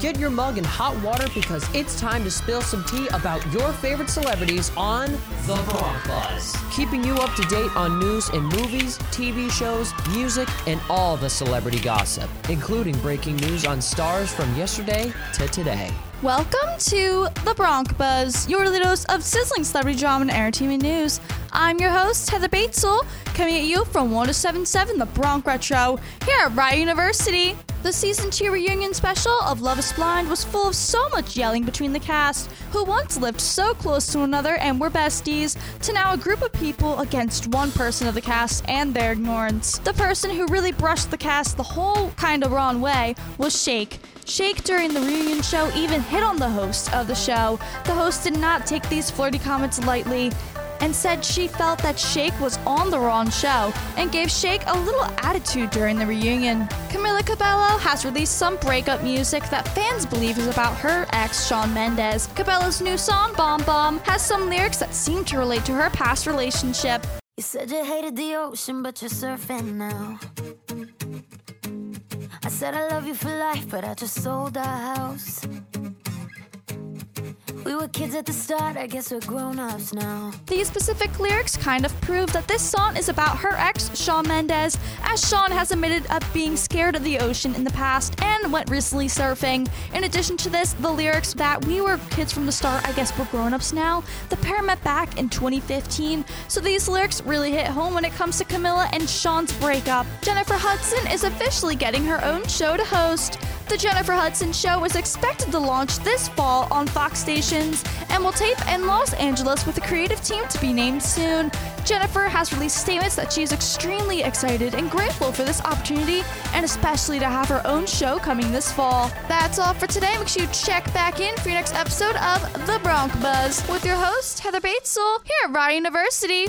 Get your mug in hot water because it's time to spill some tea about your favorite celebrities on The Bronc Buzz. Keeping you up to date on news in movies, TV shows, music, and all the celebrity gossip, including breaking news on stars from yesterday to today. Welcome to The Bronc Buzz, your little dose of sizzling celebrity drama and entertainment news. I'm your host, Heather Batezel, coming at you from 1077 The Bronc Retro here at Rider University. The season 2 reunion special of Love is Blind was full of so much yelling between the cast, who once lived so close to another and were besties, to now a group of people against one person of the cast and their ignorance. The person who really brushed the cast the whole kind of wrong way was Shake. Shake during the reunion show even hit on the host of the show. The host did not take these flirty comments lightly and said she felt that Shake was on the wrong show and gave Shake a little attitude during the reunion. Camila Cabello has released some breakup music that fans believe is about her ex, Shawn Mendes. Cabello's new song, Bam Bam, has some lyrics that seem to relate to her past relationship. You said you hated the ocean, but you're surfing now. I said I love you for life, but I just sold our house. We were kids at the start, I guess we're grown ups now. These specific lyrics kind of prove that this song is about her ex, Shawn Mendes, as Shawn has admitted of being scared of the ocean in the past and went recently surfing. In addition to this, the lyrics that we were kids from the start, I guess we're grown ups now, the pair met back in 2015, so these lyrics really hit home when it comes to Camila and Shawn's breakup. Jennifer Hudson is officially getting her own show to host. The Jennifer Hudson Show is expected to launch this fall on Fox stations and will tape in Los Angeles with a creative team to be named soon. Jennifer has released statements that she is extremely excited and grateful for this opportunity and especially to have her own show coming this fall. That's all for today. Make sure you check back in for your next episode of The Bronc Buzz with your host, Heather Batezel, here at Rider University.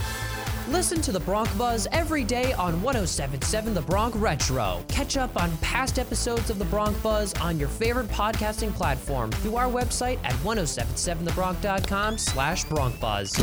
Listen to the Bronc Buzz every day on 1077 The Bronc Retro. Catch up on past episodes of the Bronc Buzz on your favorite podcasting platform through our website at 1077thebronc.com slash Bronc Buzz.